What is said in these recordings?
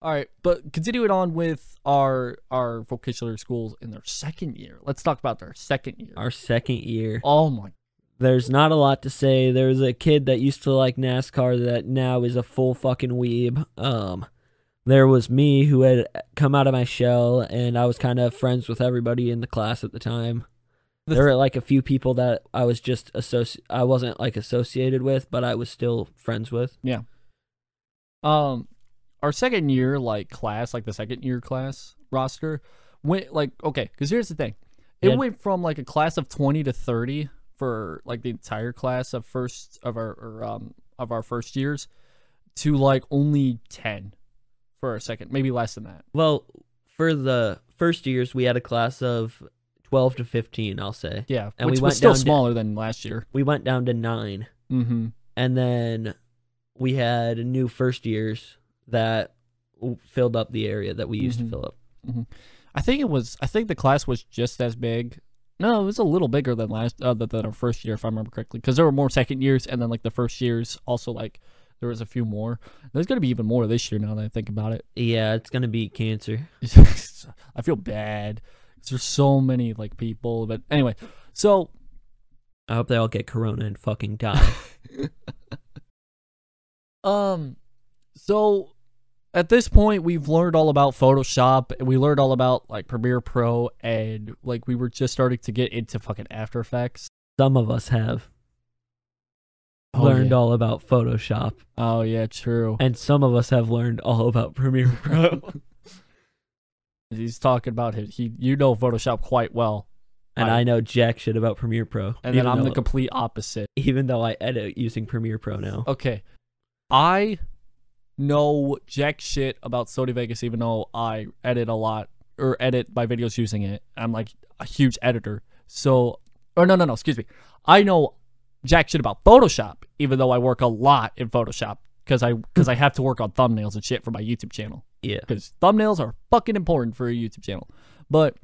All right, but continuing on with our our vocational schools in their second year. Let's talk about their second year. Our second year. oh my There's not a lot to say. There was a kid that used to like NASCAR that now is a full fucking weeb. Um, there was me who had come out of my shell, and I was kind of friends with everybody in the class at the time. The there were like a few people that I was just associ- I wasn't like associated with, but I was still friends with. Yeah. Um our second year like class, like the second year class roster went like okay, cuz here's the thing. It Yeah. went from like a class of 20 to 30 for like the entire class of first of our or, um of our first years to like only 10 for a second, maybe less than that. Well, for the first years, we had a class of twelve to fifteen. I'll say Yeah, And we went still down to- smaller than last year. we went down to nine. Mhm. and then we had new first years that filled up the area that we used Mhm. to fill up. I think it was. I think the class was just as big. No, it was a little bigger than last uh, than our first year, if I remember correctly, because there were more second years, and then like the first years also like there was a few more. There's gonna be even more this year now that I think about it. Yeah, it's gonna be cancer. I feel bad. There's so many like people, but anyway. So I hope they all get corona and fucking die. Um, so at this point, we've learned all about Photoshop, and we learned all about like Premiere Pro, and like we were just starting to get into fucking After Effects. Some of us have Oh, learned yeah. all about Photoshop, Oh yeah, true. and some of us have learned all about Premiere Pro. He's talking about it. He, you know, Photoshop quite well, and Right. I know jack shit about Premiere Pro. and then I'm the complete opposite. even though I edit using Premiere Pro now. Okay, I know jack shit about Sony Vegas, even though I edit a lot or edit my videos using it. I'm like a huge editor. So, or no, no, no, excuse me. I know jack shit about Photoshop, even though I work a lot in Photoshop because I because I have to work on thumbnails and shit for my YouTube channel. Yeah. because thumbnails are fucking important for a YouTube channel. But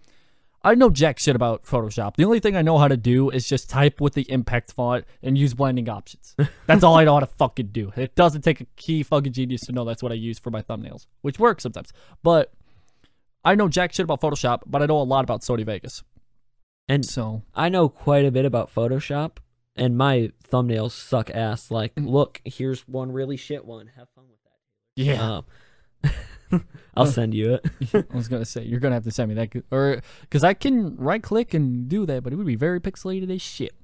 I know jack shit about Photoshop. The only thing I know how to do is just type with the impact font and use blending options. That's all I know how to fucking do. It doesn't take a key fucking genius to know that's what I use for my thumbnails, which works sometimes. But I know jack shit about Photoshop, but I know a lot about Sony Vegas. And So I know quite a bit about Photoshop, and my thumbnails suck ass. Like, Mm. look, here's one really shit one. Have fun with that. yeah, Um, I'll send you it. I was gonna say you're gonna have to send me that, or because I can right click and do that, but it would be very pixelated as shit.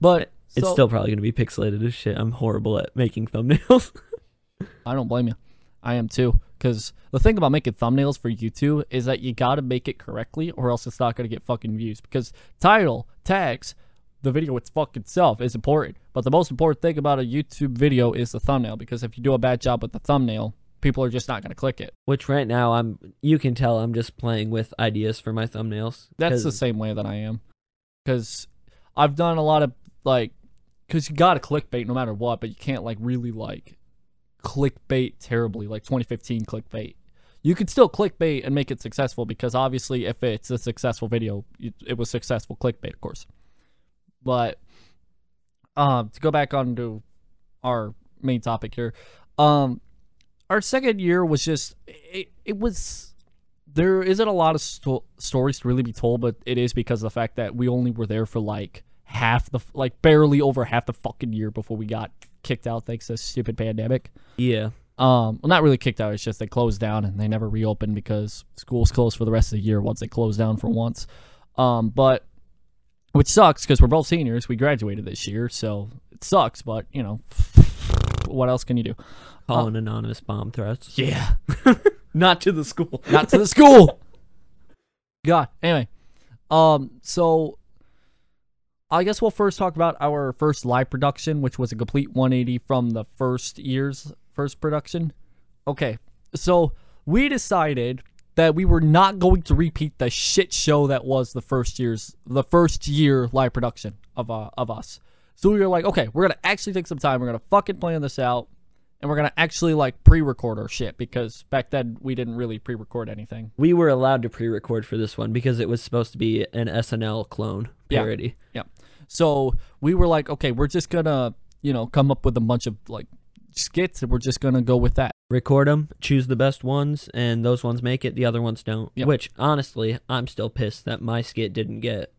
But It's so- still probably gonna be pixelated as shit. I'm horrible at making thumbnails. I don't blame you. I am too. Because the thing about making thumbnails for YouTube is that you gotta make it correctly, or else it's not gonna get fucking views. Because title, tags, the video its fucking self is important. But the most important thing about a YouTube video is the thumbnail. Because if you do a bad job with the thumbnail, people are just not gonna click it. Which right now I'm. You can tell I'm just playing with ideas for my thumbnails. That's the same way that I am. Because I've done a lot of like, because you gotta clickbait no matter what, but you can't like really like clickbait terribly, like 2015 clickbait. You could still clickbait and make it successful because obviously, if it's a successful video, it, it was successful clickbait, of course. But um, to go back onto our main topic here, um, our second year was just it, it was there isn't a lot of sto- stories to really be told, but it is because of the fact that we only were there for like half the like barely over half the fucking year before we got kicked out thanks to stupid pandemic. Yeah. Um, well, not really kicked out. It's just they closed down and they never reopened because schools closed for the rest of the year once they closed down for once. Um, but which sucks because we're both seniors. We graduated this year, so it sucks. But you know, what else can you do? Calling anonymous bomb threats. Yeah, Not to the school. not to the school. God. Anyway, um, so I guess we'll first talk about our first live production, which was a complete 180 from the first year's first production. Okay, so we decided that we were not going to repeat the shit show that was the first year's the first year live production of uh, of us. So we were like, okay, we're gonna actually take some time. We're gonna fucking plan this out, and we're gonna actually like pre-record our shit because back then we didn't really pre-record anything. We were allowed to pre-record for this one because it was supposed to be an SNL clone parody. Yeah. parody. So we were like, okay, we're just gonna, you know, come up with a bunch of like skits, and we're just gonna go with that. Record them, choose the best ones, and those ones make it. The other ones don't. Yep. Which honestly, I'm still pissed that my skit didn't get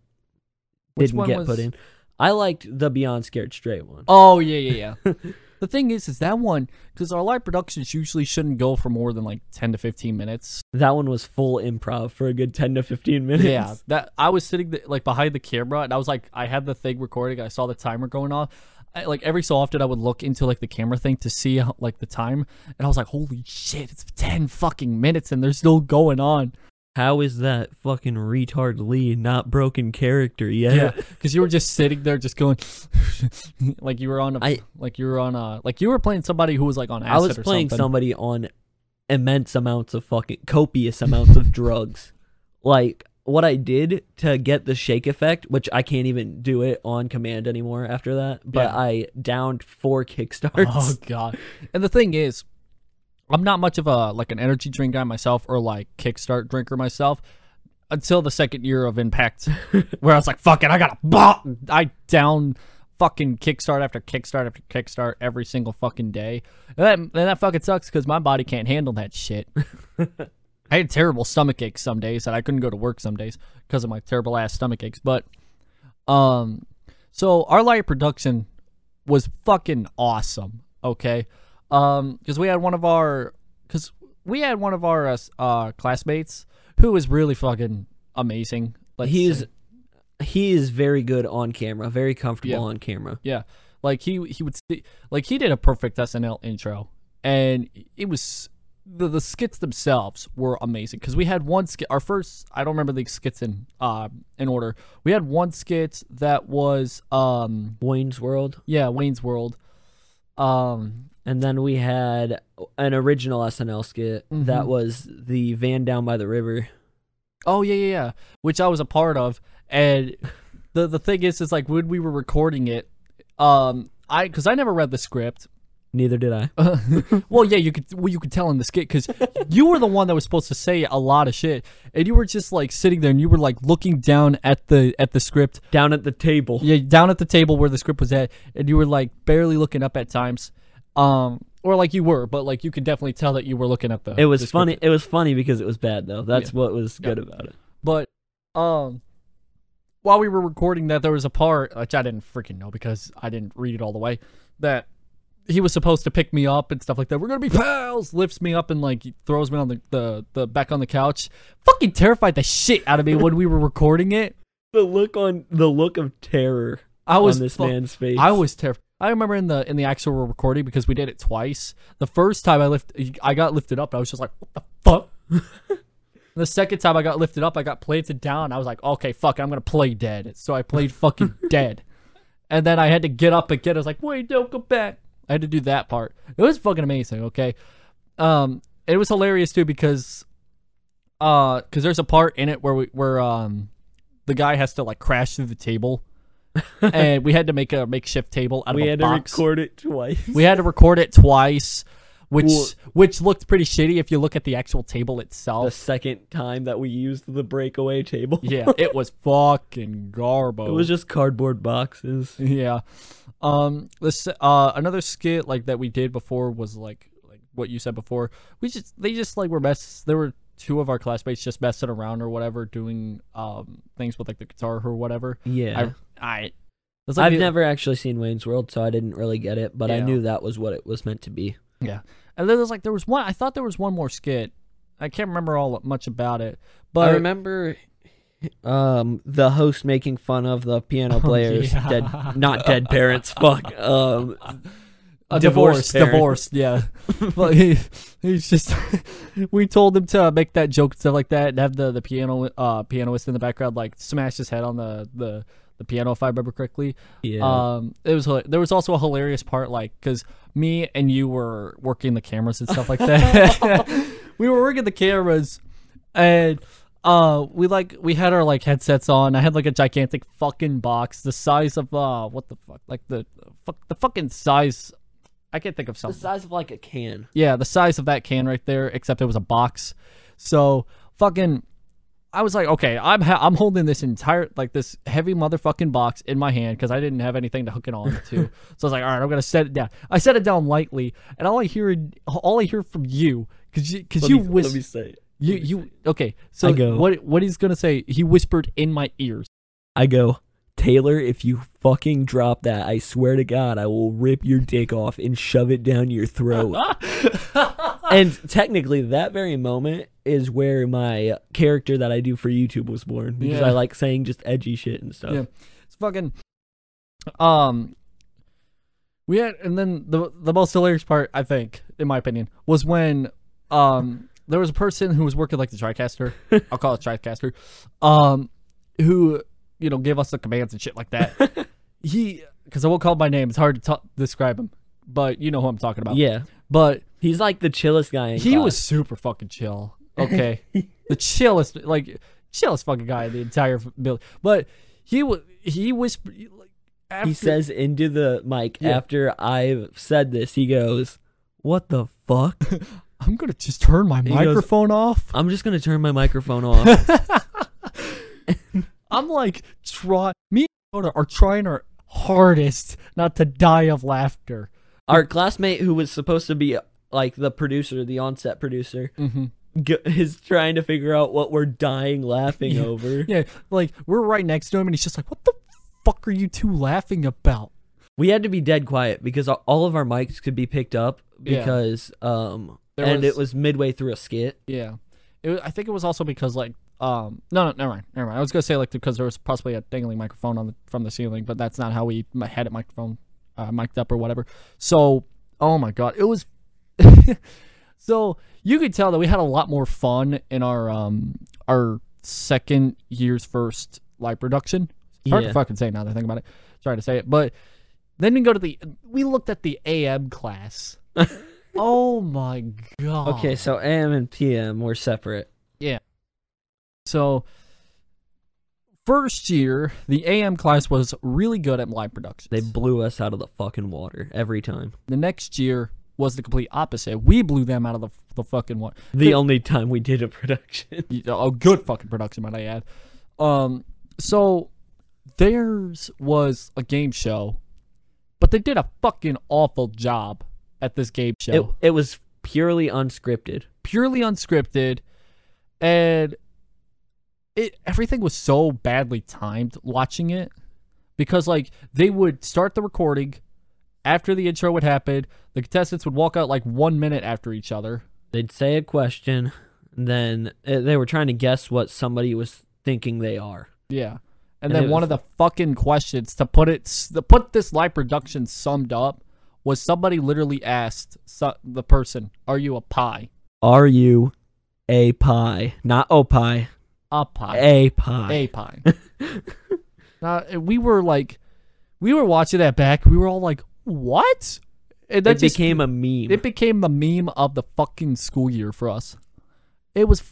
Which didn't one get was- put in. I liked the Beyond Scared Straight one. Oh yeah, yeah, yeah. the thing is, is that one because our live productions usually shouldn't go for more than like ten to fifteen minutes. That one was full improv for a good ten to fifteen minutes. Yeah, that I was sitting th- like behind the camera, and I was like, I had the thing recording. I saw the timer going off. I, like every so often, I would look into like the camera thing to see how, like the time, and I was like, "Holy shit, it's ten fucking minutes, and they're still going on." How is that fucking retard Lee not broken character yet? Yeah, because you were just sitting there, just going, like you were on a, I- like you were on a, like you were playing somebody who was like on acid I was playing something. somebody on immense amounts of fucking copious amounts of drugs. Like what I did to get the shake effect, which I can't even do it on command anymore after that, but Yeah. I downed four kickstarts. Oh god. And the thing is, I'm not much of a like an energy drink guy myself or like kickstart drinker myself until the second year of Impact where I was like, fuck it, I gotta bah! I down fucking kickstart after kickstart after kickstart every single fucking day. And that, and that fucking sucks because my body can't handle that shit. I had terrible stomach aches some days and I couldn't go to work some days because of my terrible ass stomach aches. But um so our light production was fucking awesome. Okay, um, because we had one of our, because we had one of our uh, uh classmates who was really fucking amazing. Let's He's say. he is very good on camera, very comfortable Yeah. on camera. yeah, like he he would st- like he did a perfect SNL intro, and it was. The, the skits themselves were amazing because we had one skit. Our first, I don't remember the skits in uh in order. We had one skit that was um Wayne's World, yeah Wayne's World, um and then we had an original SNL skit that Mhm. was the van down by the river. Oh yeah, yeah, yeah. Which I was a part of, and the the thing is, is like when we were recording it, um, I because I never read the script. Neither did I. well, yeah, you could well you could tell in the skit because you were the one that was supposed to say a lot of shit, and you were just like sitting there and you were like looking down at the at the script, Down at the table. yeah, down at the table where the script was at, and you were like barely looking up at times, um, or like you were, but like you could definitely tell that you were looking at the. It was the funny. It was funny because it was bad though. That's Yeah. what was Yeah. good about it. But um while we were recording that there was a part which I didn't freaking know because I didn't read it all the way that he was supposed to pick me up and stuff like that. We're gonna be pals. Lifts me up and like throws me on the, the the back on the couch. Fucking terrified the shit out of me when we were recording it. The look on the look of terror I was on this fu- man's face. I was terrified. I remember in the in the actual recording because we did it twice. The first time I lift, I got lifted up. I was just like, "What the fuck?" the second time I got lifted up, I got planted down. I was like, "Okay, fuck, I'm gonna play dead." So I played fucking dead, and then I had to get up again. I was like, "Wait, don't go back." I had to do that part. It was fucking amazing. Okay, um, it was hilarious too because, uh, because there's a part in it where we where um, the guy has to like crash through the table and we had to make a makeshift table out we of a box. We had to record it twice. We had to record it twice, which Well- which looked pretty shitty if you look at the actual table itself. the second time that we used the breakaway table. yeah, it was fucking garbo. It was just cardboard boxes. yeah. Um, this uh another skit like that we did before was like like what you said before. We just they just like were mess. There were two of our classmates just messing around or whatever, doing um things with like the guitar or whatever. Yeah. I I like I've the- never actually seen Wayne's World, so I didn't really get it, but I knew that was what it was meant to be. Yeah, and then there's like there was one. I thought there was one more skit. I can't remember all much about it, but I remember um the host making fun of the piano players Oh, yeah. dead not dead parents fuck um a divorced divorce, divorced, yeah. but he, he's just. we told him to make that joke and stuff like that, and have the the piano uh pianist in the background like smash his head on the the the piano if I remember correctly. yeah Um, it was there was also a hilarious part like because me and you were working the cameras and stuff like that. we were working the cameras, and uh, we like we had our like headsets on. I had like a gigantic fucking box the size of uh what the fuck like the fuck the fucking size. I can't think of something. the size of like a can Yeah, the size of that can right there, except it was a box. So fucking I was like, okay, I'm ha- I'm holding this entire like this heavy motherfucking box in my hand because I didn't have anything to hook it on to. so I was like, all right, I'm gonna set it down. I set it down lightly, and all I hear all I hear from you because you because you whis- let me say it. you you okay. So I go- what what he's gonna say? He whispered in my ears. I go, Taylor, if you fucking drop that, I swear to God, I will rip your dick off and shove it down your throat. and technically, that very moment is where my character that I do for YouTube was born because Yeah. I like saying just edgy shit and stuff. Yeah. It's fucking um we had and then the the most hilarious part I think in my opinion was when um there was a person who was working like the TriCaster I'll call it TriCaster um who you know give us the commands and shit like that he because I won't call him by name it's hard to ta- describe him but you know who I'm talking about Yeah. but He's like the chillest guy in he class. was super fucking chill. Okay, the chillest, like chillest fucking guy in the entire building. But he was he whispered like after, He says into the mic Yeah. after I've said this, he goes, What the fuck? "I'm gonna just turn my goes- microphone off." I'm just gonna turn my microphone off. I'm like try me and Jonah are trying our hardest not to die of laughter. Our classmate who was supposed to be like the producer, the on-set producer, Mm-hmm. g- is trying to figure out what we're dying laughing over. Yeah, like we're right next to him, and he's just like, "What the fuck are you two laughing about?" We had to be dead quiet because all of our mics could be picked up Yeah. because um There and was- it was midway through a skit. Yeah, it, wa- I think it was also because like um no no never mind never mind I was gonna say like because there was possibly a dangling microphone on the from the ceiling, but that's not how we had it microphone uh, mic'd up or whatever. So oh my god, it was. so you could tell that we had a lot more fun in our um our second year's first live production. It's hard Yeah. to fucking say now that I think about it. Trying to say it, but then we go to the we looked at the AM class. oh my god. Okay, so AM and PM were separate. So first year, the AM class was really good at live productions. They blew us out of the fucking water every time. the next year was the complete opposite. We blew them out of the, the fucking water. The only time we did a production. A good fucking production, might I add. Um, so theirs was a game show, but they did a fucking awful job at this game show. It, it was purely unscripted. purely unscripted and it everything was so badly timed watching it because like they would start the recording after the intro would happen the contestants would walk out like one minute after each other They'd say a question, then uh, they were trying to guess what somebody was thinking they are. yeah and, And then one was- of the fucking questions to put it to put this live production summed up was somebody literally asked the person are you a pie Are you a pie? Not oh pie. A pie A pie. a pie. now we were like, we were watching that back. We were all like, "What?" And that it just became a meme. it became the meme of the fucking school year for us. It was.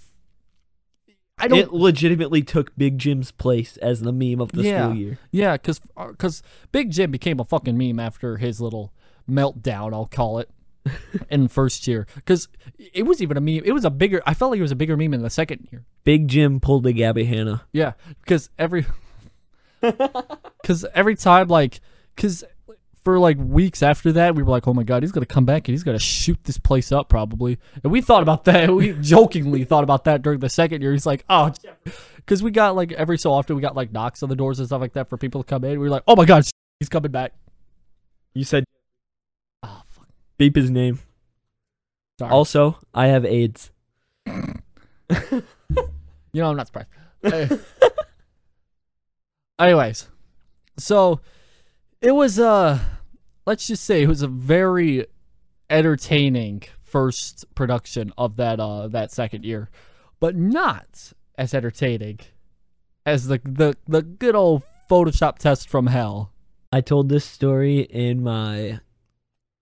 I don't. it legitimately took Big Jim's place as the meme of the Yeah. school year. yeah, because because uh, Big Jim became a fucking meme after his little meltdown. I'll call it. in first year, because it was even a meme. It was a bigger. I felt like it was a bigger meme in the second year. Big Jim pulled a Gabby Hanna. Yeah, because every, because every time like, because for like weeks after that, we were like, oh my god, he's gonna come back and he's gonna shoot this place up probably. And we thought about that. We jokingly thought about that during the second year. He's like, oh, because we got like every so often we got like knocks on the doors and stuff like that for people to come in. We were like, oh my god, he's coming back. You said fuck. Beep his name. Sorry. Also, I have AIDS. You know, I'm not surprised. Anyways, so it was uh let's just say it was a very entertaining first production of that uh that second year, but not as entertaining as the the the good old Photoshop test from hell. I told this story in my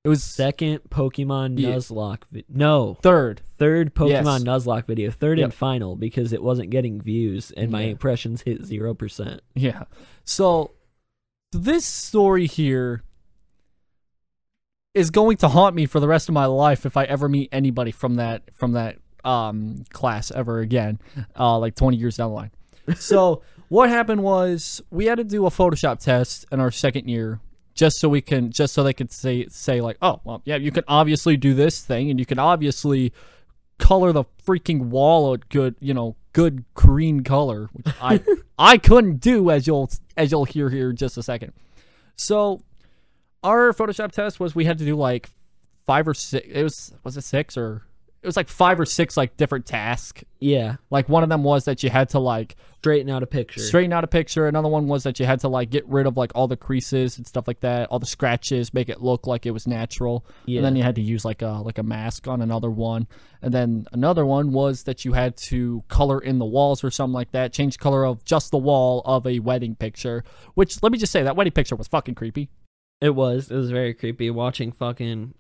It was second Pokemon Yeah. Nuzlocke. Vi- no, third. third Pokemon Yes. Nuzlocke video. Third Yep. and final because it wasn't getting views and my Yeah. impressions hit zero percent. Yeah. So this story here is going to haunt me for the rest of my life if I ever meet anybody from that from that um, class ever again, uh, like 20 years down the line. So what happened was we had to do a Photoshop test in our second year, just so we can, just so they could say say like, oh, well, yeah, you can obviously do this thing, and you can obviously color the freaking wall a good, you know, good green color, which I I couldn't do as you'll as you'll hear here in just a second. So our Photoshop test was we had to do like five or six. It was was it six or it was like five or six like different tasks. Yeah. Like one of them was that you had to like Straighten out a picture. straighten out a picture. Another one was that you had to like get rid of like all the creases and stuff like that, all the scratches, make it look like it was natural. Yeah. And then you had to use like a like a mask on another one. And then another one was that you had to color in the walls or something like that, change color of just the wall of a wedding picture. Which let me just say that wedding picture was fucking creepy. It was. It was very creepy watching fucking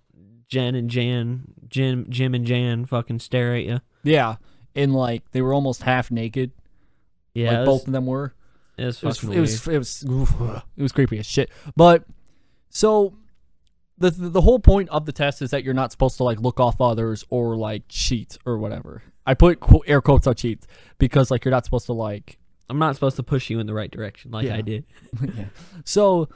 Jen and Jan, Jim, Jim and Jan fucking stare at you. Yeah. And like they were almost half naked. Yeah, like it both of them were. it was it was fucking it was it was oof, it was creepy as shit. But so the the whole point of the test is that you're not supposed to like look off others or like cheat or whatever. I put air quotes on cheat because like you're not supposed to like I'm not supposed to push you in the right direction like Yeah. I did. yeah. So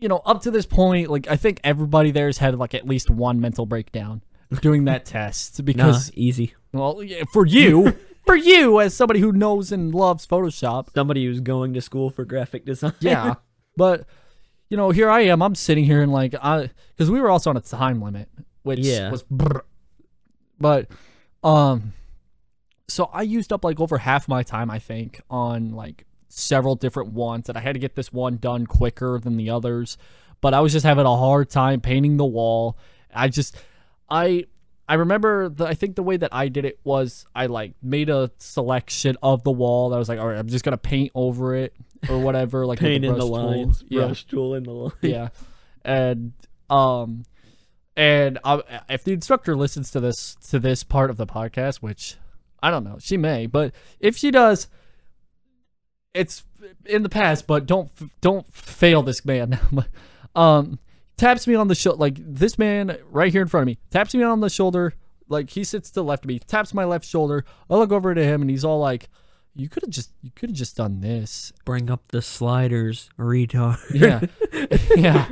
you know, up to this point, like I think everybody there's had like at least one mental breakdown doing that test Nah, because easy. well, yeah, for you, for you as somebody who knows and loves Photoshop, Somebody who's going to school for graphic design. yeah but you know here i am i'm sitting here and like i because we were also on a time limit which Yeah. was brr. but um so i used up like over half my time i think on like several different ones and i had to get this one done quicker than the others but i was just having a hard time painting the wall i just i I remember the I think the way that I did it was I like made a selection of the wall that was like, all right, I'm just gonna paint over it or whatever, like Paint in brush the tool. lines. Yeah, Brush tool in the line. yeah, and um, and um, if the instructor listens to this to this part of the podcast, which I don't know, she may, but if she does, it's in the past. But don't don't fail this man. um, taps me on the shoulder, like this man right here in front of me, taps me on the shoulder, like he sits to the left of me, taps my left shoulder. I look over to him, and he's all like. You could have just you could have just done this Bring up the sliders, retard. yeah. yeah.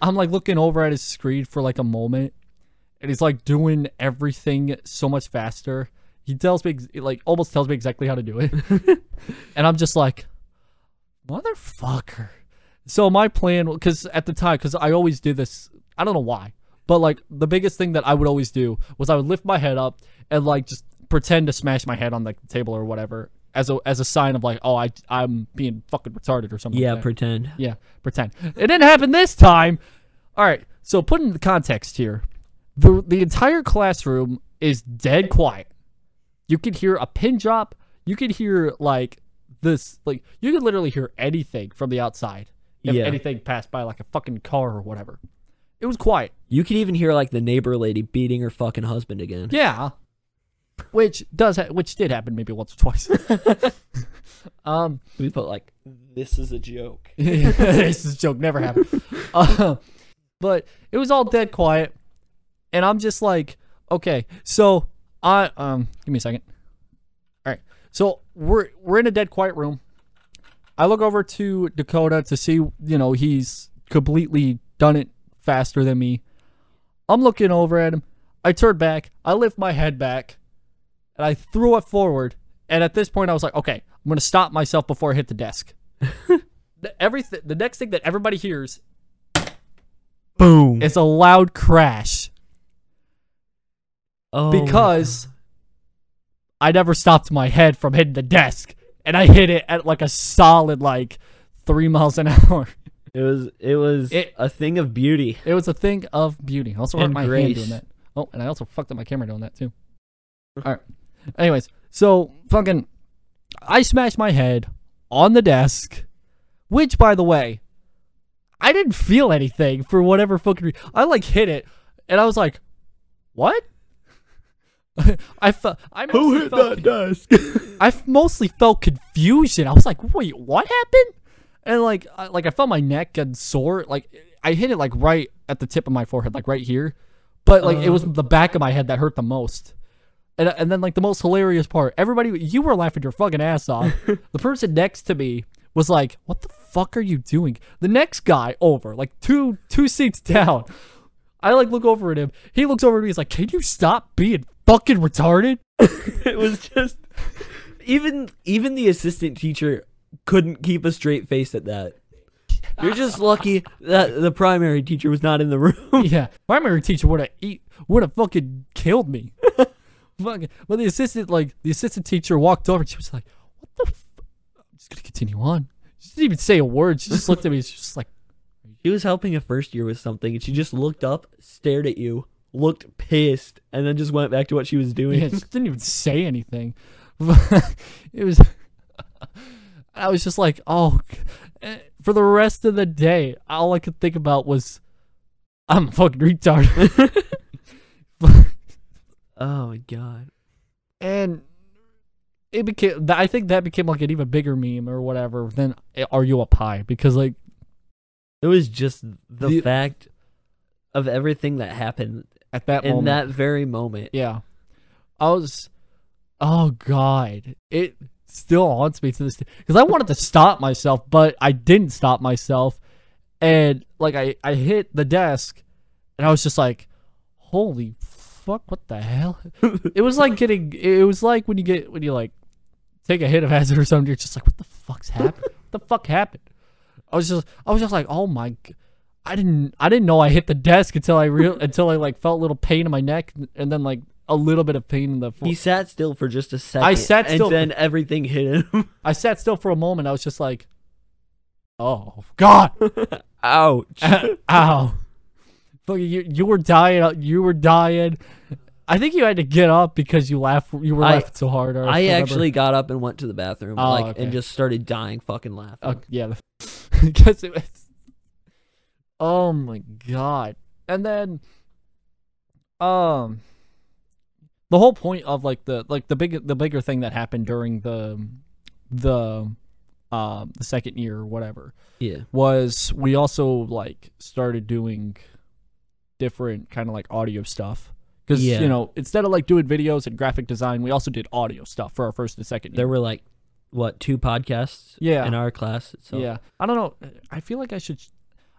I'm like looking over at his screen for like a moment and he's like doing everything so much faster. He tells me like almost tells me exactly how to do it. and I'm just like motherfucker. So my plan cuz at the time cuz I always do this I don't know why, but like the biggest thing that I would always do was I would lift my head up and like just pretend to smash my head on like the table or whatever as a as a sign of like oh I I'm being fucking retarded or something. Yeah, like that. pretend. Yeah, pretend. It didn't happen this time. All right. So put in the context here. The the entire classroom is dead quiet. You could hear a pin drop. You could hear like this like you could literally hear anything from the outside. If Yeah. anything passed by like a fucking car or whatever. It was quiet. You could even hear like the neighbor lady beating her fucking husband again. Yeah. Which does ha- which did happen maybe once or twice. um We put like, this is a joke. this is a joke never happened uh, but it was all dead quiet and i'm just like okay so i um give me a second. All right. So we're we're in a dead quiet room. I look over to dakota to see you know he's completely done it faster than me. I'm looking over at him. I turn back. I lift my head back. And i threw it forward. And at this point i was like okay i'm gonna stop myself before i hit the desk. The, everything the next thing that everybody hears Boom. is a loud crash oh, because I never stopped my head from hitting the desk and I hit it at like a solid like three miles an hour. it was it was It- a thing of beauty. It was a thing of beauty. I also hurt my hand doing that. Oh, and I also fucked up my camera doing that too. All right. Anyways, so fucking, I smashed my head on the desk, which by the way, I didn't feel anything for whatever fucking. Re- I like hit it, and I was like, "What?" I felt. I mostly felt, desk? I mostly felt confusion. I was like, "Wait, what happened?" And like, I, like I felt my neck get sore. Like I hit it like right at the tip of my forehead, like right here. But like it was Uh. the back of my head that hurt the most. And, and then like the most hilarious part, everybody you were laughing your fucking ass off. the person next to me was like, "What the fuck are you doing?" The next guy over, like two two seats down, I like look over at him. He looks over at me. He's like, "Can you stop being fucking retarded?" it was just even even the assistant teacher couldn't keep a straight face at that. You're just lucky that the primary teacher was not in the room. yeah, primary teacher would have eat would have fucking killed me. fucking, but the assistant like the assistant teacher walked over. and She was like, "What the?" F-? I'm just gonna continue on. She didn't even say a word. She just looked at me. She's just like, She was helping a first year with something, and she just looked up, stared at you, looked pissed, and then just went back to what she was doing. yeah, she didn't even say anything. it was. I was just like, oh. eh, For the rest of the day, all I could think about was, I'm a fucking retard. oh my god. and it became i think that became like an even bigger meme or whatever than eh, are you a pie because like It was just the, The- fact of everything that happened at that in moment. that very moment. yeah. I was oh god. It still haunts me to this day. Because i wanted to stop myself but i didn't stop myself. And like i i hit the desk and i was just like holy fuck what the hell? It was like getting it was like when you get when you like take a hit of acid or something you're just like what the fuck's happened? What the fuck happened? I was just i was just like oh my g- i didn't i didn't know i hit the desk until i real until i like felt a little pain in my neck and then like a little bit of pain in the He sat still for just a second. I sat still and then everything hit him. i sat still for a moment i was just like oh god Ouch. ow Fucking you, you were dying you were dying i think you had to get up because you laughed you were I- laughing so hard I remember. actually got up and went to the bathroom, Oh, like, okay. and just started dying, fucking laughing. Uh, yeah, because it was. Oh my god! And then, um, the whole point of like the like the big the bigger thing that happened during the the um the second year or whatever yeah, was we also like started doing different kind of like audio stuff because Yeah. you know instead of like doing videos and graphic design we also did audio stuff for our first and second year. there were like what two podcasts? Yeah. in our class. So Yeah, I don't know. I feel like I should.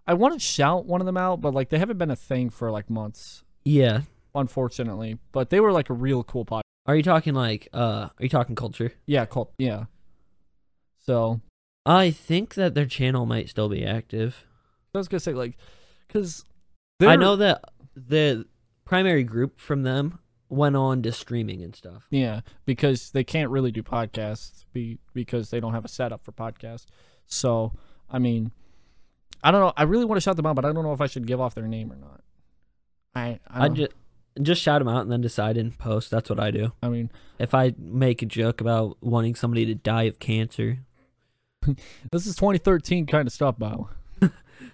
I want to shout one of them out, but like they haven't been a thing for like months, yeah. unfortunately. But they were like a real cool podcast. Are you talking like uh? Are you talking culture? Yeah, called yeah. So I think that their channel might still be active. I was gonna say like, because I know that the primary group from them went on to streaming and stuff. Yeah, because they can't really do podcasts be because they don't have a setup for podcasts. So I mean, I don't know. I really want to shout them out, but I don't know if I should give off their name or not. I I, I just just shout them out and then decide in post. That's what I do. I mean, If I make a joke about wanting somebody to die of cancer, this is 2013 kind of stuff, Bo.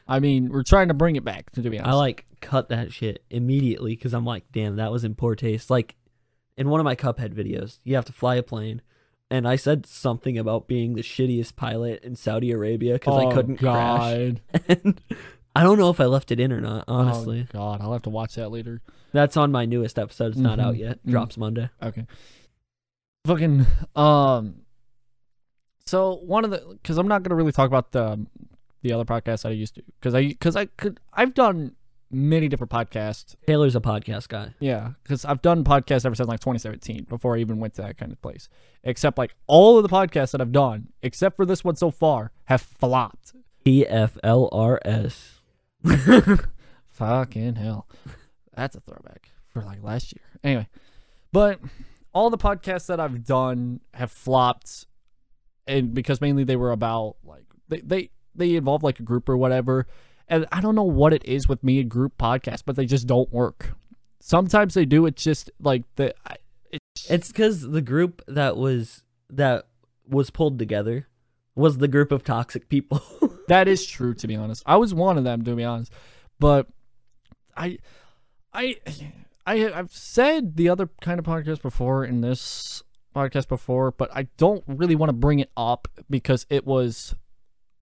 I mean, we're trying to bring it back. To be honest, I like cut that shit immediately because I'm like, damn, that was in poor taste. Like in one of my Cuphead videos, you have to fly a plane, and I said something about being the shittiest pilot in Saudi Arabia because oh, I couldn't crash. God. And I don't know if I left it in or not. Honestly, Oh, God, I'll have to watch that later. that's on my newest episode. It's not out yet. mhm. Drops Monday. Okay. Fucking um. So one of the because I'm not gonna really talk about the the other podcast that I used to because I because I could I've done many different podcasts. Taylor's a podcast guy. Yeah, because I've done podcasts ever since like 2017 before I even went to that kind of place. Except like all of the podcasts that I've done, except for this one so far, have flopped. E F L R S. Fucking hell. That's a throwback for like last year. Anyway, but all the podcasts that I've done have flopped and because mainly they were about like they they, they involve like a group or whatever. And I don't know what it is with me and group podcasts, but they just don't work. Sometimes they do. It's just like the it's, It's because the group that was that was pulled together was the group of toxic people. That is true, to be honest. I was one of them, to be honest. But I, I, I, I've said the other kind of podcast before in this podcast before, but I don't really want to bring it up because it was,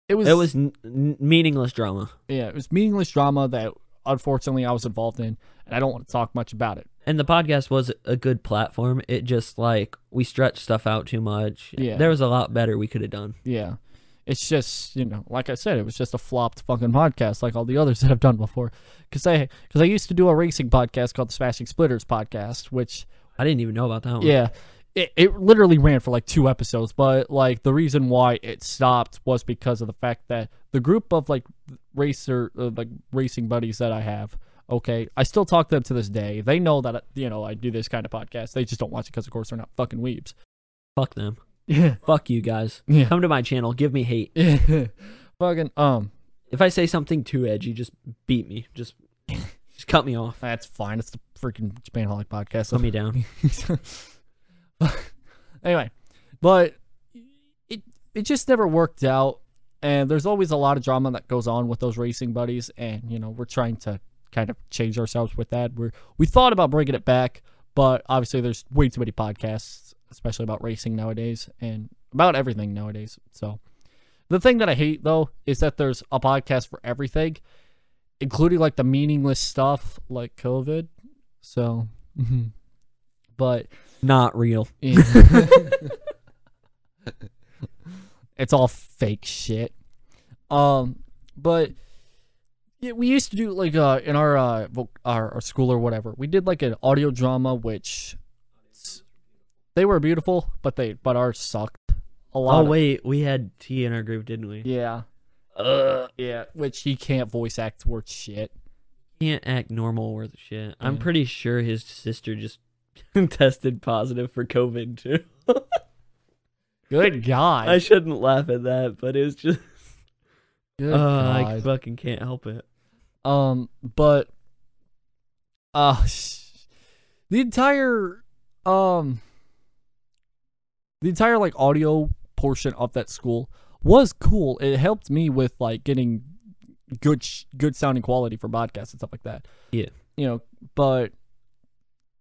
it was, it was n- meaningless drama. yeah, it was meaningless drama that unfortunately I was involved in, and I don't want to talk much about it. And the podcast was a good platform. It just like we stretched stuff out too much. Yeah. There was a lot better we could have done. Yeah. It's just, you know, like I said, it was just a flopped fucking podcast like all the others that I've done before. Because I, cause I used to do a racing podcast called the Smashing Splitters podcast, which, I didn't even know about that one. yeah, it, it literally ran for like two episodes. But like the reason why it stopped was because of the fact that the group of like racer, uh, like racing buddies that I have, okay, I still talk to them to this day. They know that, you know, I do this kind of podcast. They just don't watch it because, of course, they're not fucking weebs. Fuck them. Yeah. Fuck you guys. Yeah. Come to my channel. Give me hate. fucking, um, If I say something too edgy, just beat me. Just just cut me off. That's fine. It's the freaking Japanaholic podcast. Put me down. anyway, but it it just never worked out, and there's always a lot of drama that goes on with those racing buddies, and you know we're trying to kind of change ourselves with that. We're we thought about bringing it back, but obviously there's way too many podcasts, especially about racing nowadays and about everything nowadays. So the thing that I hate though is that there's a podcast for everything, including like the meaningless stuff like COVID. So, mm-hmm. But Not real. yeah. it's all fake shit. Um, but yeah, we used to do like uh in our uh our, our school or whatever. We did like an audio drama, which they were beautiful, but they but ours sucked a lot. Oh of- wait, we had T in our group, didn't we? yeah, uh, yeah, which he can't voice act worth shit. Can't act normal worth shit. I'm pretty sure his sister just tested positive for COVID too. Good God, I shouldn't laugh at that, but it was just Good uh, I fucking can't help it. Um, but uh the entire um the entire like audio portion of that school was cool. It helped me with like getting good sh- good sounding quality for podcasts and stuff like that. Yeah. You know, but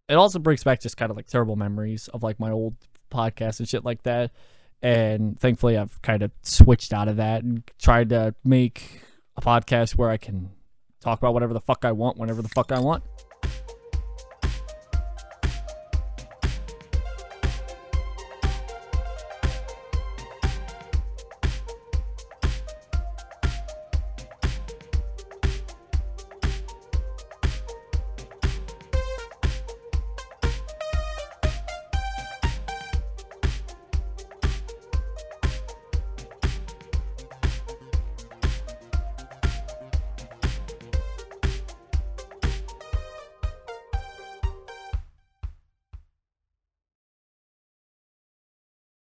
it also brings back just kind of like terrible memories of like my old podcast and shit like that. And thankfully I've kind of switched out of that and tried to make a podcast where I can talk about whatever the fuck I want whenever the fuck I want.